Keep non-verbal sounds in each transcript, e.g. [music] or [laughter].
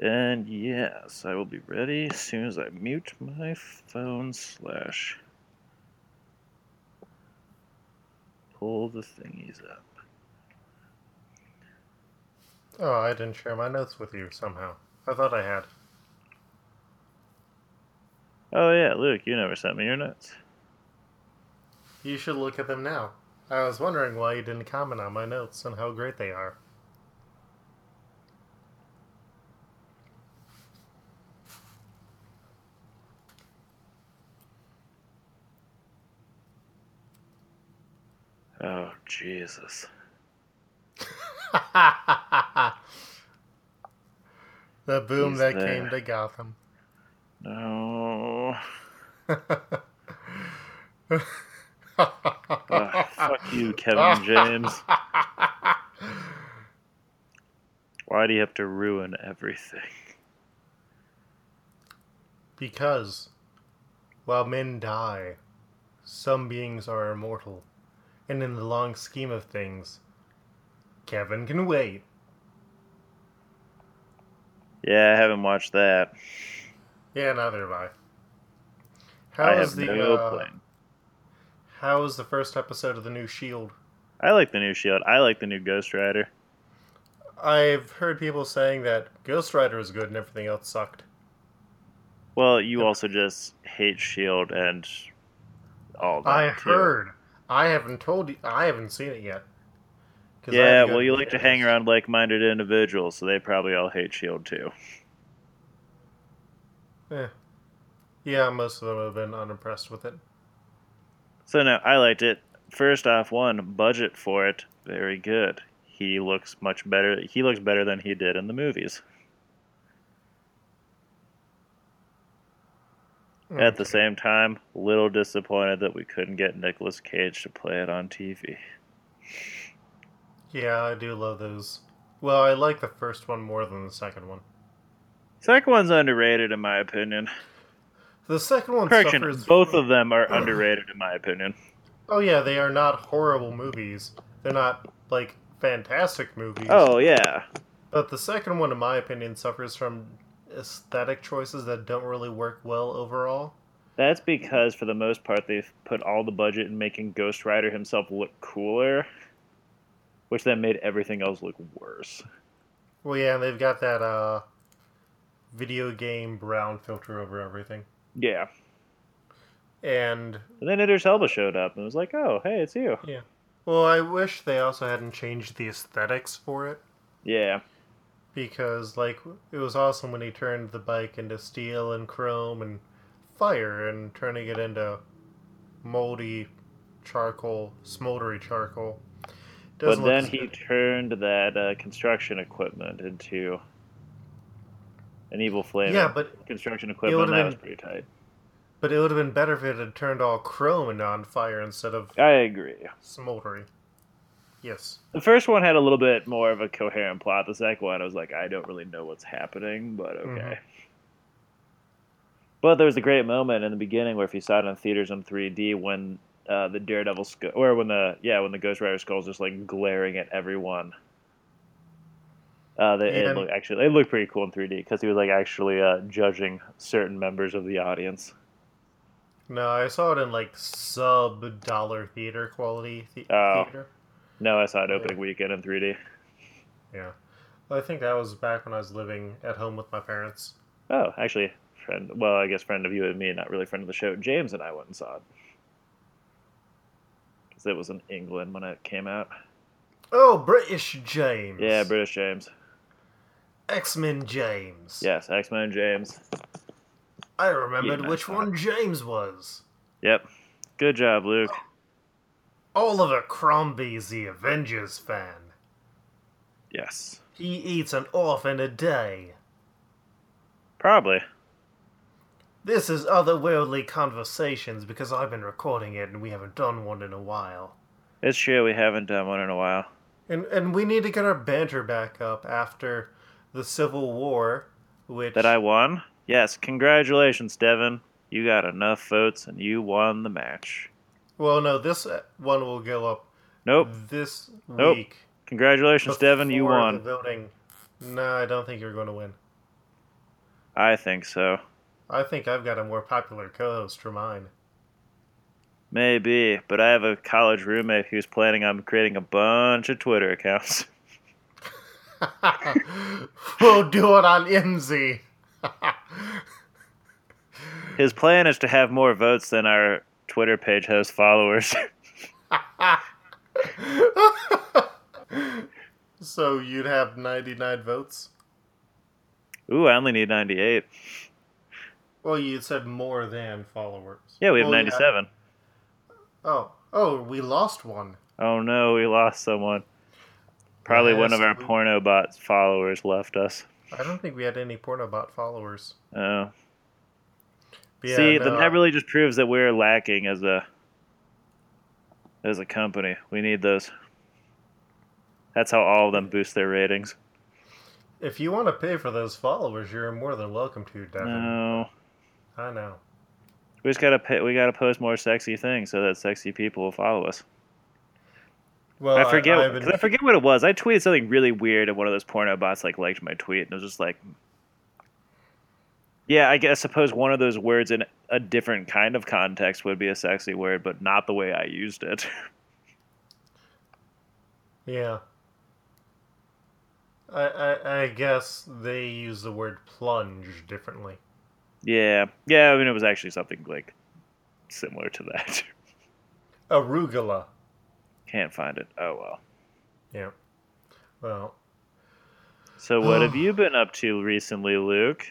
And yes, I will be ready as soon as I mute my phone slash pull the thingies up. Oh, I didn't share my notes with you somehow. I thought I had. Oh yeah, Luke, you never sent me your notes. You should look at them now. I was wondering why you didn't comment on my notes and how great they are. Oh Jesus. [laughs] the boom He's that there. came to Gotham. No. Ah, [laughs] fuck you, Kevin James. Why do you have to ruin everything? Because, while men die, some beings are immortal. And in the long scheme of things, Kevin can wait. Yeah, I haven't watched that. Yeah, neither have I. How I is the no uh. How the first episode of the new Shield? I like the new Shield. I like the new Ghost Rider. I've heard people saying that Ghost Rider was good and everything else sucked. Well, you also just hate Shield and all that. I too. heard. I haven't told you. I haven't seen it yet. Yeah, had to go well, you like to hang around like-minded individuals, so they probably all hate Shield too. Eh. Yeah, most of them have been unimpressed with it. So no, I liked it. First off, one budget for it, very good. He looks much better. He looks better than he did in the movies. At the same time, little disappointed that we couldn't get Nicolas Cage to play it on TV. Yeah, I do love those. Well, I like the first one more than the second one. Second one's underrated in my opinion. The second one Correction, suffers. both of them are [clears throat] underrated in my opinion. Oh yeah, they are not horrible movies. They're not like fantastic movies. Oh yeah, But the second one, in my opinion, suffers from aesthetic choices that don't really work well overall. that's because for the most part they've put all the budget in making Ghost Rider himself look cooler, which then made everything else look worse. Well, yeah, and they've got that uh, video game brown filter over everything. Yeah. And And then Idris Elba showed up and was like, "Oh, hey, it's you." Yeah. Well, I wish they also hadn't changed the aesthetics for it Yeah. Because, like, it was awesome when he turned the bike into steel and chrome and fire, and turning it into moldy charcoal, smoldery charcoal. But Doesn't look then he good. turned that uh, construction equipment into an evil flame. Yeah, but construction equipment that been- was pretty tight. but it would have been better if it had turned all chrome and on fire instead of I agree. smoldery. Yes. The first one had a little bit more of a coherent plot. The second one, I was like, I don't really know what's happening, but okay. Mhm. But there was a great moment in the beginning where if you saw it in theaters in 3D when uh, the Daredevil skull, or when the yeah, when the Ghost Rider skull skull's just like glaring at everyone. Uh, they, it looked actually it looked pretty cool in 3D because he was like actually uh, judging certain members of the audience. No, I saw it in like sub dollar theater quality the- Oh. theater. No, I saw it opening weekend in 3D. Yeah. I think that was back when I was living at home with my parents. Oh, actually, friend. Well, I guess friend of you and me, not really friend of the show. James and I went and saw it because it was in England when it came out. Oh, British James. Yeah, British James. X Men James. Yes, X Men James. I remembered Yeah, which one James was. Yep. Good job, Luke. Oliver Crombie's the Avengers fan. Yes. He eats an orphan a day. Probably. This is otherworldly conversations because I've been recording it and we haven't done one in a while. It's true. We haven't done one in a while. And and we need to get our banter back up after the Civil War, which That I won. Yes. Congratulations, Devin. You got enough votes and you won the match. Well, no, this uh, one will go up Nope. this Nope. week. Congratulations, Devin. You won. Voting. No, I don't think you're going to win. I think so. I think I've got a more popular co-host for mine. Maybe, but I have a college roommate who's planning on creating a bunch of Twitter accounts. [laughs] [laughs] we'll do it on MZ. [laughs] His plan is to have more votes than our Twitter page has followers. [laughs] so you'd have 99 votes? Ooh, I only need 98. Well, you said more than followers. Yeah, we have Well, 97. Oh, oh, we lost one. Oh no, we lost someone. Probably one of our Yes, we- porno bot followers left us. I don't think we had any Pornobot followers. Oh. Yeah, See, no, that really just proves that we're lacking as a as a company. We need those. That's how all of them boost their ratings. if you want to pay for those followers, you're more than welcome to, Devin. No. I know. We just gotta pay, we gotta post more sexy things so that sexy people will follow us. Well, I forget because been- I forget what it was. I tweeted something really weird, and one of those porno bots like liked my tweet, and it was just like, yeah, I guess suppose one of those words in a different kind of context would be a sexy word, but not the way I used it. [laughs] Yeah. I, I I guess they use the word plunge differently. yeah, yeah. I mean, it was actually something like similar to that. [laughs] Arugula. Can't find it. Oh well. Yeah. Well, So what have [sighs] you been up to recently, Luke?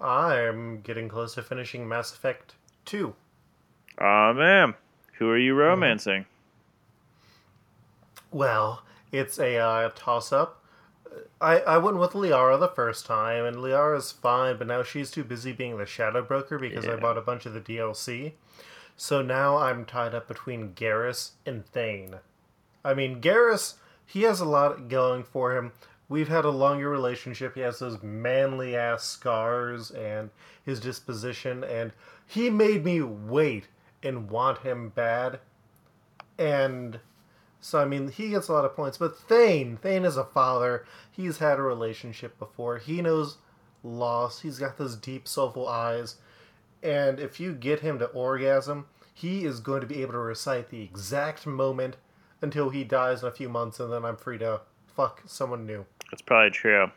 I'm getting close to finishing Mass Effect 2. Oh man, who are you romancing? Well, it's a uh, toss up. I, I went with Liara the first time, and Liara's fine, but now she's too busy being the Shadow Broker because I bought a bunch of the DLC. So now I'm tied up between Garrus and Thane. I mean, Garrus, he has a lot going for him. We've had a longer relationship. He has those manly ass scars and his disposition, and he made me wait and want him bad. And so I mean, he gets a lot of points. But Thane, Thane is a father. He's had a relationship before. He knows loss. He's got those deep, soulful eyes. And if you get him to orgasm, he is going to be able to recite the exact moment until he dies in a few months, and then I'm free to fuck someone new. That's probably true.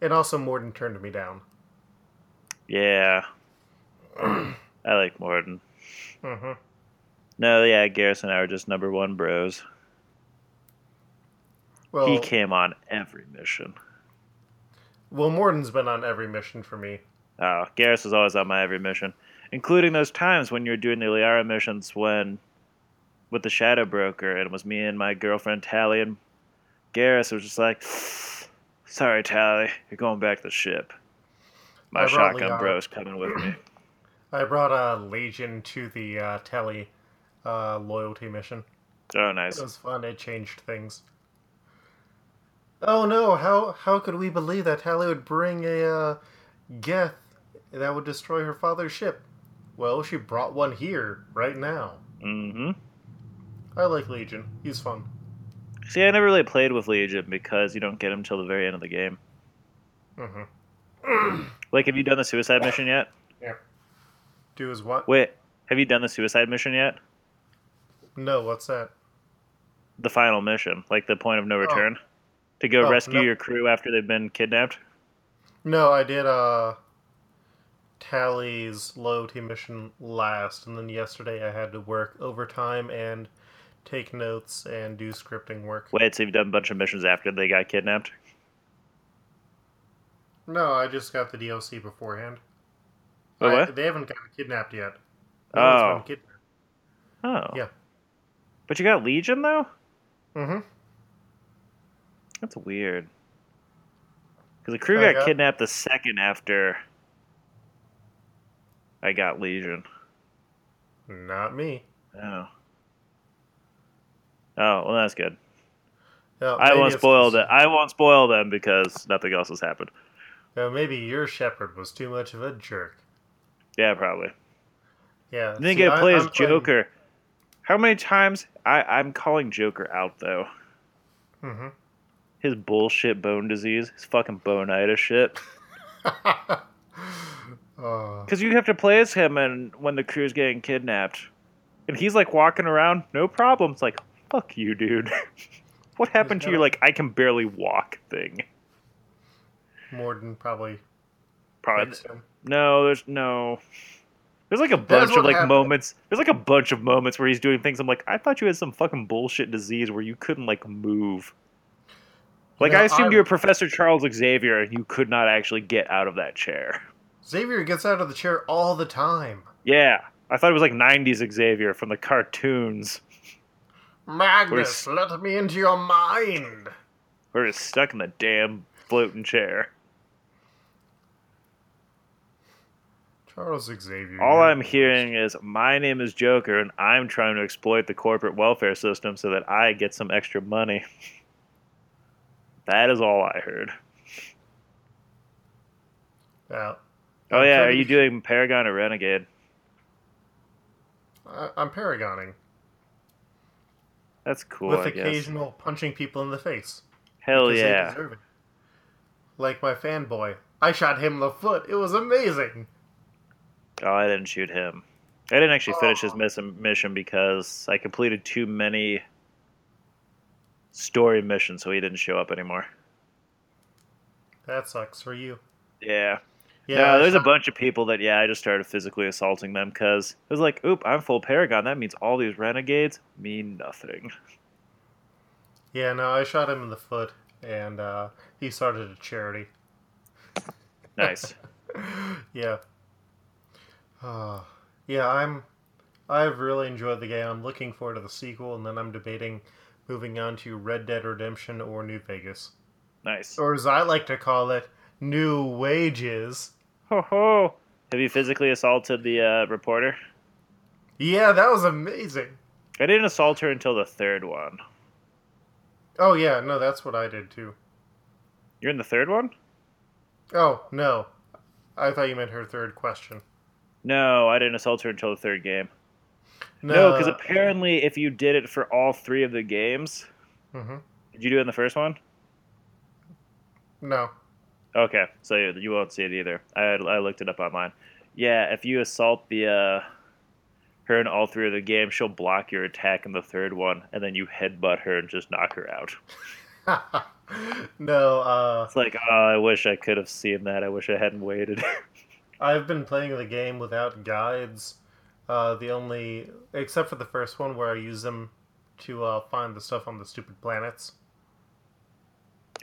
And also, Mordin turned me down. Yeah. [clears throat] I like Mordin. hmm No, yeah, Garrus and I were just number one bros. Well, he came on every mission. well, Mordin's been on every mission for me. Oh, Garrus was always on my every mission, including those times when you were doing the Liara missions when with the Shadow Broker, and it was me and my girlfriend Tali and Garrus was just like, "Sorry, Tali, you're going back to the ship. My shotgun Liara. bro's coming with me." [clears throat] I brought a Legion to the uh, Tali uh, loyalty mission. Oh, nice. It was fun. It changed things. Oh no! How how could we believe that Tali would bring a uh, Geth that would destroy her father's ship? Well, she brought one here right now. Mm-hmm. I like Legion. He's fun. See, I never really played with Legion because you don't get him till the very end of the game. hmm [clears throat] Like, have you done the suicide mission yet? Yeah. Do his what? Wait, have you done the suicide mission yet? No, what's that? The final mission, like the point of no return, to go Oh, rescue no. your crew after they've been kidnapped. No, I did uh Tali's loyalty mission last, and then yesterday I had to work overtime and take notes and do scripting work. Wait, so you've done a bunch of missions after they got kidnapped? No, I just got the DLC beforehand. Oh, I- what? They haven't gotten kidnapped yet. Oh. been kidnapped. Oh. Yeah. But you got Legion though? Mm-hmm. That's weird. Because the crew got, got- kidnapped the second after I got Legion. Not me. Oh. Oh, well, that's good. No, I won't spoil that. I won't spoil them because nothing else has happened. Uh, maybe your shepherd was too much of a jerk. Yeah, probably. Yeah. And then see, get to I- play as I'm playing- Joker. How many times I I'm calling Joker out though? Mm-hmm. His bullshit bone disease, his fucking bonitis shit. [laughs] Uh, Because you have to play as him and when the crew's getting kidnapped. And he's like walking around, no problem. It's like, fuck you, dude. [laughs] what happened to your, like, I can barely walk thing? Mordin probably Probably. No, there's no. There's like a bunch of like happened. moments. There's like a bunch of moments where he's doing things. I'm like, I thought you had some fucking bullshit disease where you couldn't like move. Like know, I assumed I- you were Professor Charles Xavier and you could not actually get out of that chair. Xavier gets out of the chair all the time. Yeah, I thought it was like '90s Xavier from the cartoons, Magnus, let me into your mind. where he's stuck in the damn floating chair. Charles Xavier. All I'm hearing is my name is Joker and I'm trying to exploit the corporate welfare system so that I get some extra money. [laughs] That is all I heard. Yeah. Oh yeah, are you doing Paragon or Renegade? I- I'm paragoning That's cool. with I guess. occasional punching people in the face. Hell yeah! Like my fanboy, I shot him in the foot. It was amazing. Oh, I didn't shoot him. I didn't actually finish his Oh. miss- mission because I completed too many story missions, so he didn't show up anymore. That sucks for you. Yeah. Yeah, no, there's a bunch of people that yeah, I just started physically assaulting them because it was like, oop, I'm full Paragon. That means all these renegades mean nothing. Yeah, no, I shot him in the foot, and uh, he started a charity. Nice. [laughs] yeah. Uh, yeah, I'm. I've really enjoyed the game. I'm looking forward to the sequel, and then I'm debating moving on to Red Dead Redemption or New Vegas, nice. or as I like to call it, New Wages. Ho ho. Have you physically assaulted the uh, reporter? Yeah, that was amazing. I didn't assault her until the third one. Oh yeah, no, that's what I did too. You're in the third one? Oh no, I thought you meant her third question. No, I didn't assault her until the third game. No, because apparently, if you did it for all three of the games, hmm did you do it in the first one? No. Okay, so you, won't see it either. I I looked it up online. Yeah, if you assault the uh, her in all three of the games, she'll block your attack in the third one, and then you headbutt her and just knock her out. [laughs] no, uh, It's like, oh, I wish I could have seen that. I wish I hadn't waited. [laughs] I've been playing the game without guides. Uh, the only, except for the first one where I use them to uh, find the stuff on the stupid planets.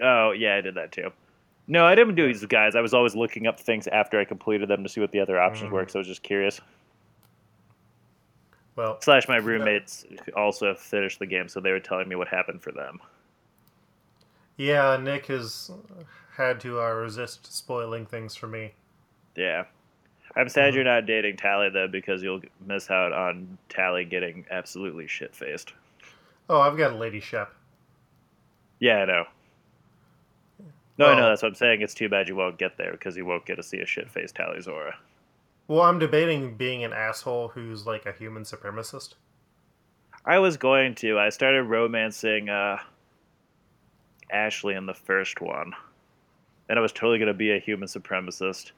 oh yeah, I did that too. No, I didn't do these guys. I was always looking up things after I completed them to see what the other options were. Mm. Because I was just curious. Well, Slash, my roommates also finished the game, so they were telling me what happened for them. yeah, Nick has had to uh, resist spoiling things for me. Yeah. I'm sad Mhm. you're not dating Tali though, because you'll miss out on Tali getting absolutely shit faced. Oh, I've got a Lady Shep. Yeah, I know. No, I know. Well- That's what I'm saying. It's too bad you won't get there because you won't get to see a shit faced Tali'Zorah. Well, I'm debating being an asshole who's like a human supremacist. I was going to. I started romancing uh, Ashley in the first one, and I was totally going to be a human supremacist.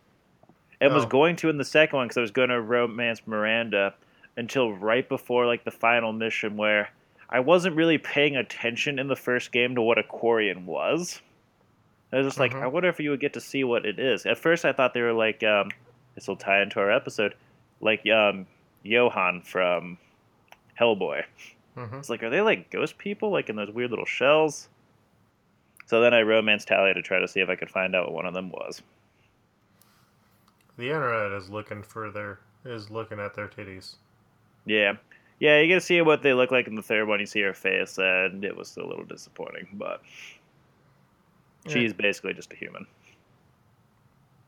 And was Oh. going to in the second one because I was going to romance Miranda until right before like the final mission where I wasn't really paying attention in the first game to what a Quarian was. I was just like, Mhm. I wonder if you would get to see what it is. At first, I thought they were like, um, this will tie into our episode, like um, Johann from Hellboy. hmm It's like, are they like ghost people, like in those weird little shells? So then I romanced Talia to try to see if I could find out what one of them was. The internet is looking for their is looking at their titties. Yeah. Yeah, you get to see what they look like in the third one. You see her face, and it was a little disappointing, but Yeah. she's basically just a human.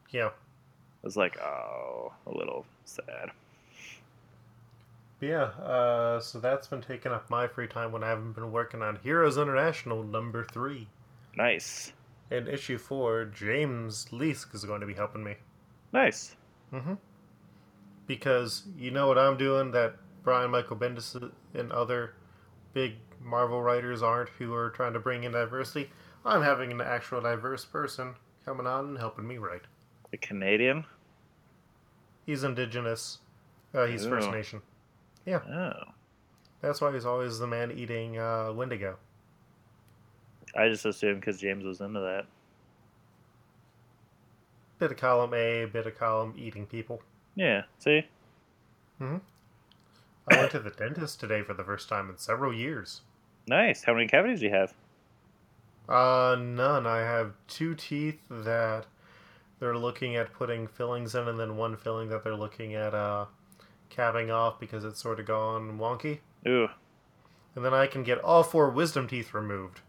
Yeah. It was like, oh, a little sad. Yeah, uh, so that's been taking up my free time when I haven't been working on Heroes International number three. Nice. In issue four, James Leask is going to be helping me. Nice. Mm-hmm. Because you know what I'm doing that Brian Michael Bendis and other big Marvel writers aren't, who are trying to bring in diversity. I'm having an actual diverse person coming on and helping me write. The Canadian? He's indigenous. Uh, he's First Ooh. Nation. Oh, That's why he's always the man eating uh, Wendigo. I just assumed because James was into that. Bit of column A, bit of column eating people. Yeah. See. Hmm I went to the dentist today for the first time in several years. Nice. How many cavities do you have? Uh, none. I have two teeth that they're looking at putting fillings in, and then one filling that they're looking at uh, capping off because it's sort of gone wonky. Ooh. And then I can get all four wisdom teeth removed.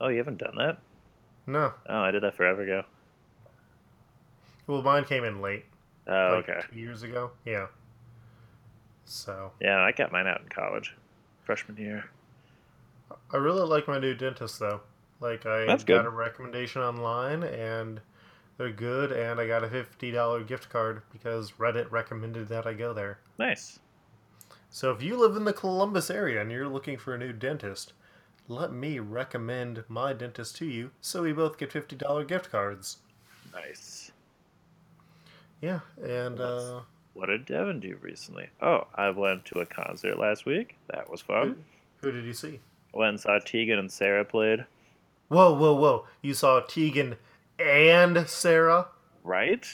Oh, you haven't done that? No. Oh, I did that forever ago. Well, mine came in late. Oh, like okay. Two years ago. Yeah. So Yeah, I got mine out in college, freshman year. I really like my new dentist though. Like I That's got good. a recommendation online and they're good and I got a fifty dollar gift card because Reddit recommended that I go there. Nice. So if you live in the Columbus area and you're looking for a new dentist, let me recommend my dentist to you so we both get fifty dollar gift cards. Nice. Yeah, and uh What did Devin do recently? Oh, I went to a concert last week. That was fun. who did you see? Went and saw Tegan and Sara played. Whoa, whoa, whoa. You saw Tegan and Sara? Right?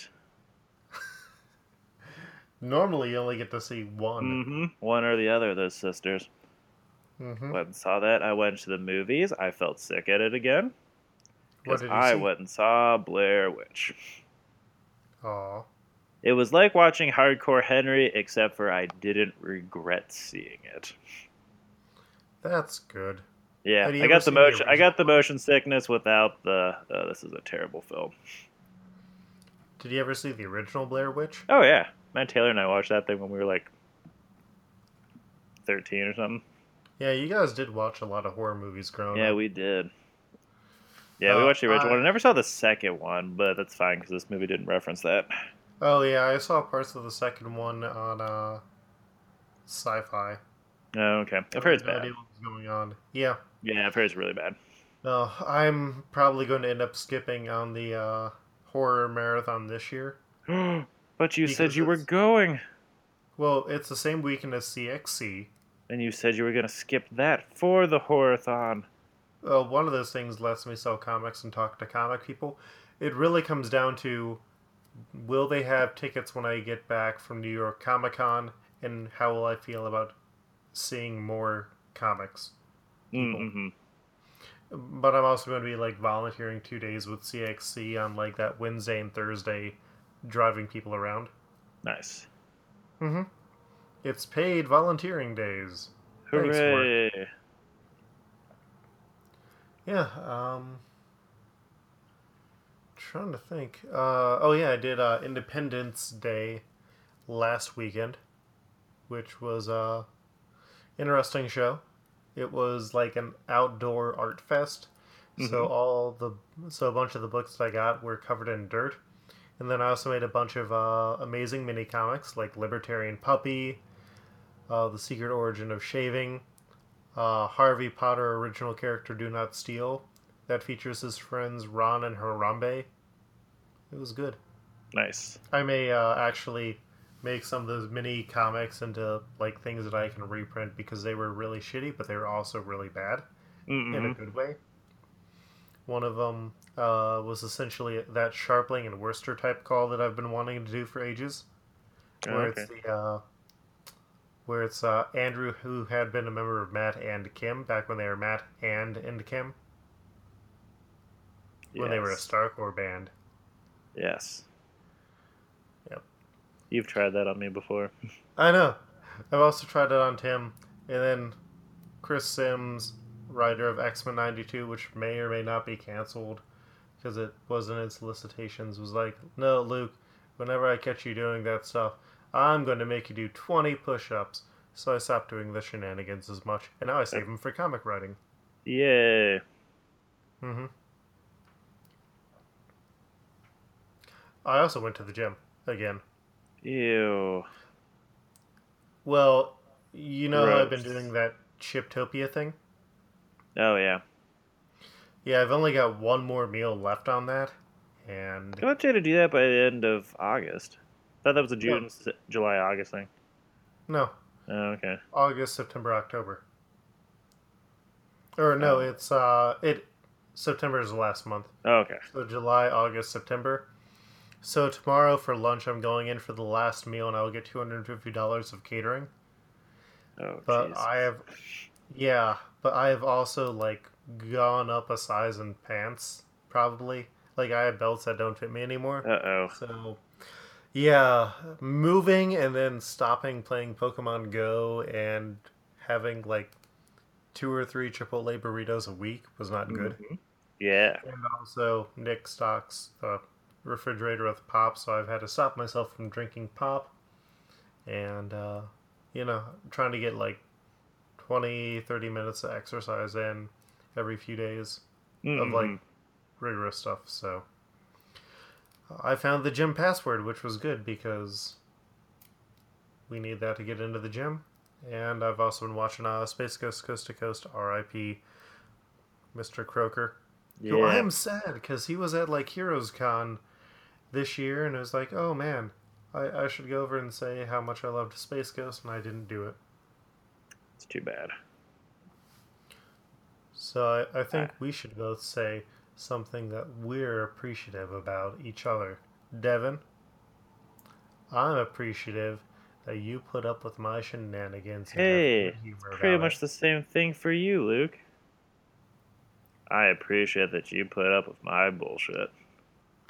[laughs] Normally you only get to see one. Mm-hmm. One or the other of those sisters. Mm-hmm. Went and saw that. I went to the movies. I felt sick at it again. What Because did you I see? went and saw Blair Witch. Aw. It was like watching Hardcore Henry, except for I didn't regret seeing it. That's good. Yeah, I got the seen the motion. I got the motion sickness without the. Uh, this is a terrible film. Did you ever see the original Blair Witch? Oh yeah, Matt Taylor and I watched that thing when we were like thirteen or something. Yeah, you guys did watch a lot of horror movies growing Yeah, up. Yeah, we did. Yeah, we Uh, watched the original I- one. I never saw the second one, but that's fine because this movie didn't reference that. Oh yeah, I saw parts of the second one on uh, Sci-Fi. Oh, okay. I've heard it's I had no bad. idea what was going on. Yeah. Yeah, I've really bad. No, I'm probably going to end up skipping on the uh, horror marathon this year. [gasps] but you said you were going, Well, it's the same weekend as CXC. and you said you were gonna skip that for the horror-thon. Uh, one of those things lets me sell comics and talk to comic people. It really comes down to will they have tickets when I get back from New York Comic Con, and how will I feel about seeing more comics? Mm-hmm. But I'm also going to be like volunteering two days with CXC on like that Wednesday and Thursday, driving people around. Nice. Mm-hmm. It's paid volunteering days. Thanks, Hooray! Yeah. Um. Trying to think. Uh, oh yeah, I did uh, Independence Day last weekend, which was a interesting show. It was like an outdoor art fest. So Mhm. all the so a bunch of the books that I got were covered in dirt, and then I also made a bunch of uh, amazing mini comics like Libertarian Puppy, uh, The Secret Origin of Shaving, uh, Harvey Potter original character Do Not Steal that features his friends Ron and Harambe. It was good. Nice. I may uh, actually make some of those mini comics into like things that I can reprint because they were really shitty, but they were also really bad in a Mm-hmm. good way. One of them uh, was essentially that Scharpling and Wurster type call that I've been wanting to do for ages, Oh, where okay. it's the uh, where it's uh, Andrew who had been a member of Matt and Kim back when they were Matt and and Kim when they were a Yes. Starcore band. Yes. You've tried that on me before. I know. I've also tried it on Tim, and then Chris Sims, writer of X Men '92, which may or may not be canceled because it wasn't in solicitations, was like, "No, Luke. Whenever I catch you doing that stuff, I'm going to make you do 20 push-ups." So I stopped doing the shenanigans as much, and now I save them for comic writing. Yay. Mm hmm I also went to the gym again. Ew. Well, you know how I've been doing that Chiptopia thing. Oh yeah. Yeah, I've only got one more meal left on that, and I want you to do that by the end of August. I thought that was a June, July, August thing. No, Oh, okay. August, September, October. Or no, Oh. it's uh, it September is the last month. Oh, okay. So July, August, September. So tomorrow for lunch, I'm going in for the last meal, and I will get two hundred and fifty dollars of catering. Oh, But jeez. I have, yeah, but I have also like gone up a size in pants. Probably, like I have belts that don't fit me anymore. Uh oh. So, yeah, moving and then stopping playing Pokemon Go and having like two or three Chipotle burritos a week was not good. Mhm. Yeah. And also, Nick stocks the refrigerator with pop, so I've had to stop myself from drinking pop. And, uh, you know, trying to get like 20, 30 minutes of exercise in every few days of like rigorous stuff. So I found the gym password, which was good because we need that to get into the gym. And I've also been watching uh, Space Ghost Coast to Coast, R.I.P. Mr. Croker. yeah. Who I am sad because he was at like Heroes Con this year, and it was like, oh man, I, I should go over and say how much I loved Space Ghost, and I didn't do it. It's too bad. So I, I think uh, we should both say something that we're appreciative about each other. Devin, I'm appreciative that you put up with my shenanigans. Hey, Pretty much it. the same thing for you, Luke. I appreciate that you put up with my bullshit.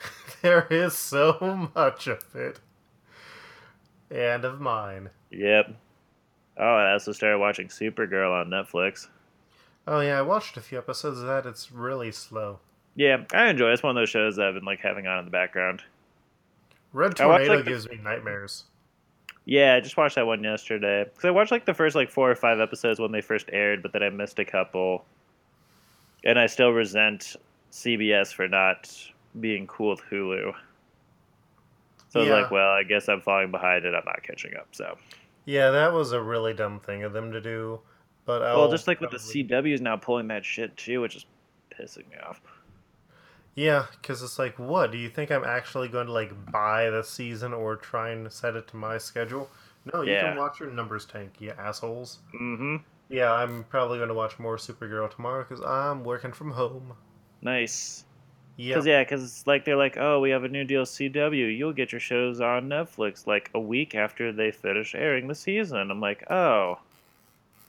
[laughs] there is so much of it, and of mine. Yep. Oh, I also started watching Supergirl on Netflix. Oh yeah, I watched a few episodes of that. It's really slow. Yeah, I enjoy it. It's one of those shows that I've been like having on in the background. Red I watched, Tornado like, the- gives me nightmares. Yeah, I just watched that one yesterday. Because I watched like the first like four or five episodes when they first aired, but then I missed a couple. And I still resent CBS for not being cool with Hulu. So I was like, well, I guess I'm falling behind and I'm not catching up. So, Yeah, that was a really dumb thing of them to do. But I'll well, just like with the probably- CW's now pulling that shit too, which is pissing me off. Yeah, because it's like, what? Do you think I'm actually going to like buy the season or try and set it to my schedule? No, you Yeah. can watch your numbers tank, you assholes. Mm-hmm. Yeah, I'm probably going to watch more Supergirl tomorrow because I'm working from home. Nice. Yeah, Because yeah, because like they're like, oh, we have a new deal, CW. You'll get your shows on Netflix like a week after they finish airing the season. I'm like, oh,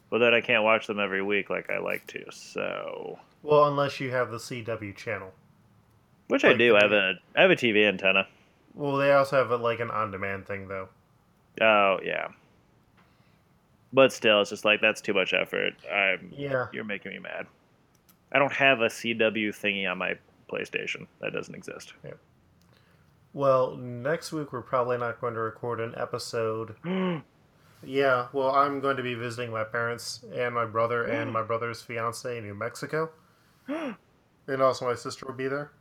but then I can't watch them every week like I like to. So, well, unless you have the CW channel. which I Like, do. I have a I have a TV antenna. Well, they also have a, like an on-demand thing though. Oh yeah. But still, it's just like that's too much effort. I'm Yeah, you're making me mad. I don't have a CW thingy on my PlayStation. That doesn't exist. Yeah. Well, next week we're probably not going to record an episode. [gasps] Yeah, well, I'm going to be visiting my parents and my brother [gasps] and my brother's fiance in New Mexico. [gasps] and also my sister will be there.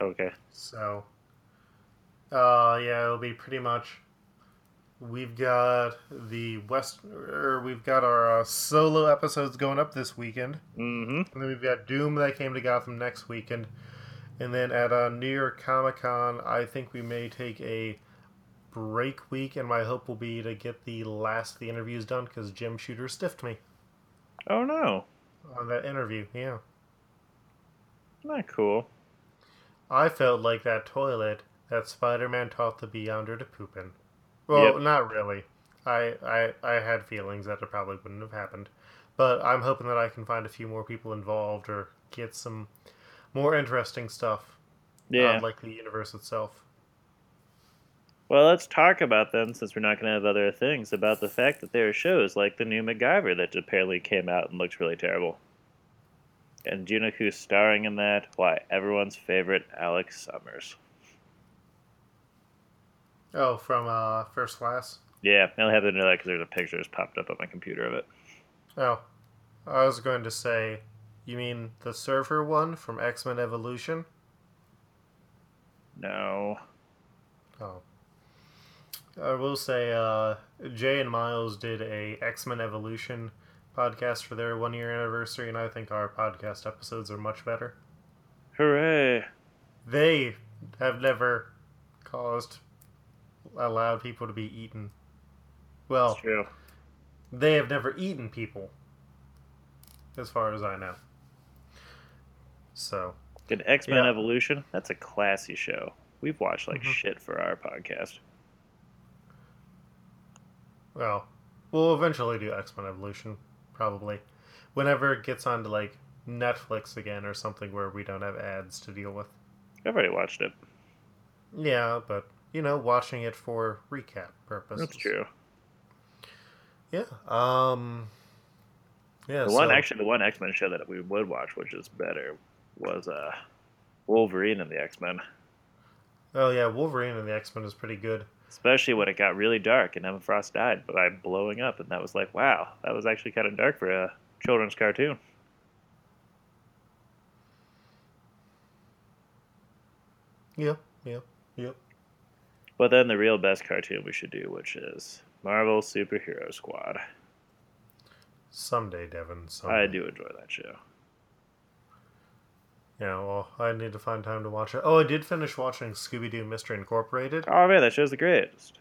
okay. So, uh, yeah, it'll be pretty much. We've got the West, or we've got our uh, solo episodes going up this weekend. Mm-hmm. And then we've got Doom that came to Gotham next weekend. And then at uh, New York Comic Con, I think we may take a break week, and my hope will be to get the last of the interviews done because Jim Shooter stiffed me Oh no, on that interview. Yeah. not that cool. I felt like that toilet that Spider Man taught the Beyonder to poop in. Well, Yep. not really. I, I I had feelings that it probably wouldn't have happened. But I'm hoping that I can find a few more people involved or get some more interesting stuff. Uh, yeah. Unlike the universe itself. Well, let's talk about them since we're not going to have other things about the fact that there are shows like the new MacGyver that apparently came out and looks really terrible. And do you know who's starring in that? Why, everyone's favorite Alex Summers. Oh, from uh, First Class? Yeah, I only have to know that because there's a picture that's popped up on my computer of it. Oh. I was going to say, you mean the server one from X Men Evolution? No. Oh. I will say, uh, Jay and Miles did a X Men Evolution podcast for their one year anniversary, and I think our podcast episodes are much better. Hooray! They have never caused allowed people to be eaten. Well, they have never eaten people, as far as I know. So, Did X Men Yeah. Evolution? That's a classy show. We've watched like Mhm. shit for our podcast. well, we'll eventually do X Men Evolution, probably. Whenever it gets onto like Netflix again or something where we don't have ads to deal with. I've already watched it. Yeah, but you know, watching it for recap purposes. That's true. Yeah. Um. Yeah. The one so- actually, the one X Men show that we would watch, which is better, was uh, Wolverine and the X Men. Oh yeah, Wolverine and the X Men is pretty good. Especially when it got really dark and Emma Frost died by blowing up, and that was like, wow, that was actually kind of dark for a children's cartoon. Yep. Yep. Yep. But then the real best cartoon we should do, which is Marvel Superhero Squad. Someday, Devin. Someday. I do enjoy that show. Yeah. Well, I need to find time to watch it. Oh, I did finish watching Scooby Doo Mystery Incorporated. Oh man, that show's the greatest.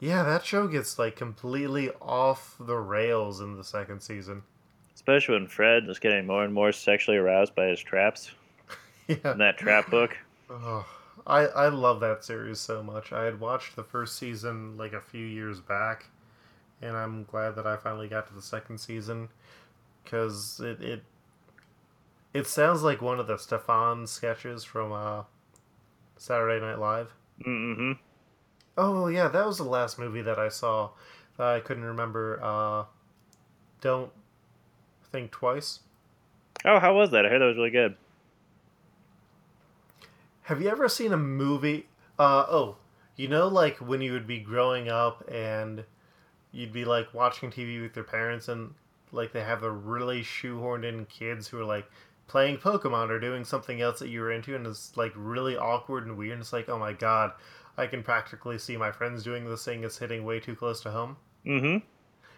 Yeah, that show gets like completely off the rails in the second season. Especially when Fred is getting more and more sexually aroused by his traps [laughs] Yeah. in that trap book. [laughs] Oh, I I love that series so much. I had watched the first season like a few years back, and I'm glad that I finally got to the second season because it it it sounds like one of the Stefon sketches from uh, Saturday Night Live. Mm-hmm. Oh yeah, that was the last movie that I saw that I couldn't remember. Uh, Don't think twice. Oh, how was that? I heard that was really good. Have you ever seen a movie? Uh, oh, you know, like when you would be growing up and you'd be like watching TV with your parents and like they have the really shoehorned in kids who are like playing Pokemon or doing something else that you were into and it's like really awkward and weird. And it's like, oh my god, I can practically see my friends doing this thing. It's hitting way too close to home. Mm-hmm.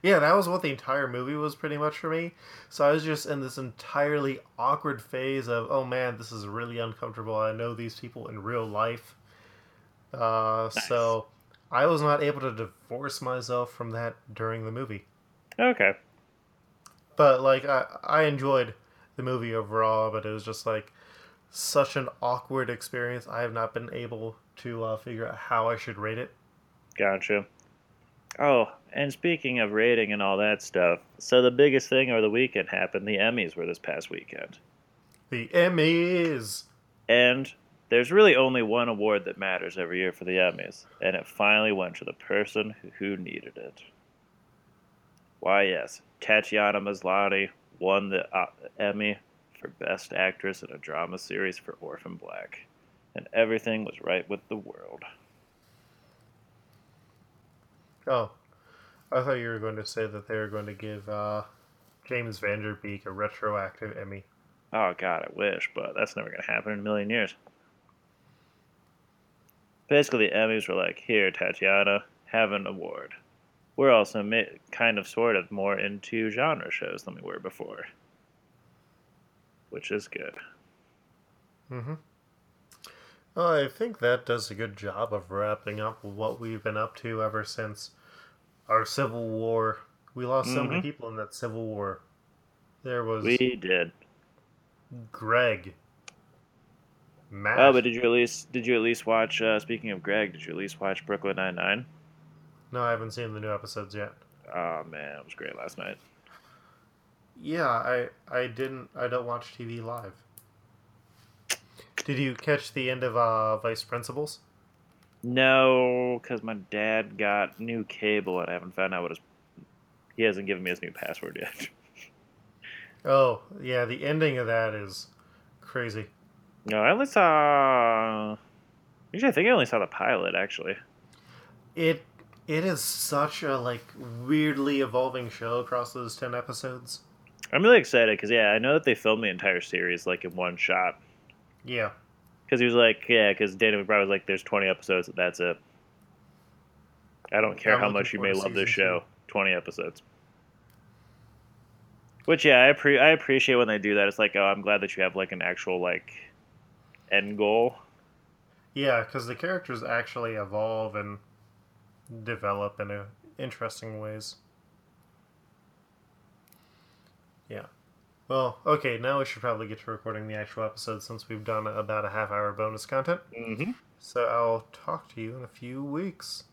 Yeah, that was what the entire movie was pretty much for me. So I was just in this entirely awkward phase of, oh man, this is really uncomfortable. I know these people in real life. Uh, Nice. So I was not able to divorce myself from that during the movie. Okay. But like, I, I enjoyed the movie overall, but it was just like such an awkward experience. I have not been able to uh, figure out how I should rate it. Gotcha. Oh, and speaking of rating and all that stuff, so the biggest thing over the weekend happened. The Emmys were this past weekend. The Emmys. And there's really only one award that matters every year for the Emmys, and it finally went to the person who- needed it. Why, yes, Tatiana Maslany won the uh, Emmy for Best Actress in a Drama Series for Orphan Black, and everything was right with the world. Oh, I thought you were going to say that they were going to give uh, James Van Der Beek a retroactive Emmy. Oh God, I wish, but that's never gonna happen in a million years. Basically, the Emmys were like, "Here, Tatiana, have an award." We're also ma- kind of, sort of, more into genre shows than we were before, which is good. Mm-hmm. Well, I think that does a good job of wrapping up what we've been up to ever since our Civil War. We lost so many Mhm. people in that Civil War. There was We did. Greg. Matt. Oh, but did you at least did you at least watch? Uh, speaking of Greg, did you at least watch Brooklyn Nine Nine? No, I haven't seen the new episodes yet. Oh man, it was great last night. Yeah, I I didn't. I don't watch TV live. Did you catch the end of uh, Vice Principals? No, because my dad got new cable and I haven't found out what his. He hasn't given me his new password yet. [laughs] Oh, yeah, the ending of that is crazy. No, I only saw. Actually, I think I only saw the pilot. Actually, It it is such a like weirdly evolving show across those 10 episodes. I'm really excited because yeah, I know that they filmed the entire series like in one shot. Yeah. Because he was like, yeah, because Danny McBride was like, "There's 20 episodes, that's it." I don't care I'm how much you may love this show. 20 episodes. Which yeah, I I appreciate when they do that. It's like, oh, I'm glad that you have like an actual like end goal. Yeah, because the characters actually evolve and develop in a, interesting ways. Yeah. Well, okay, now we should probably get to recording the actual episode since we've done about a half hour bonus content. Mm-hmm. So I'll talk to you in a few weeks.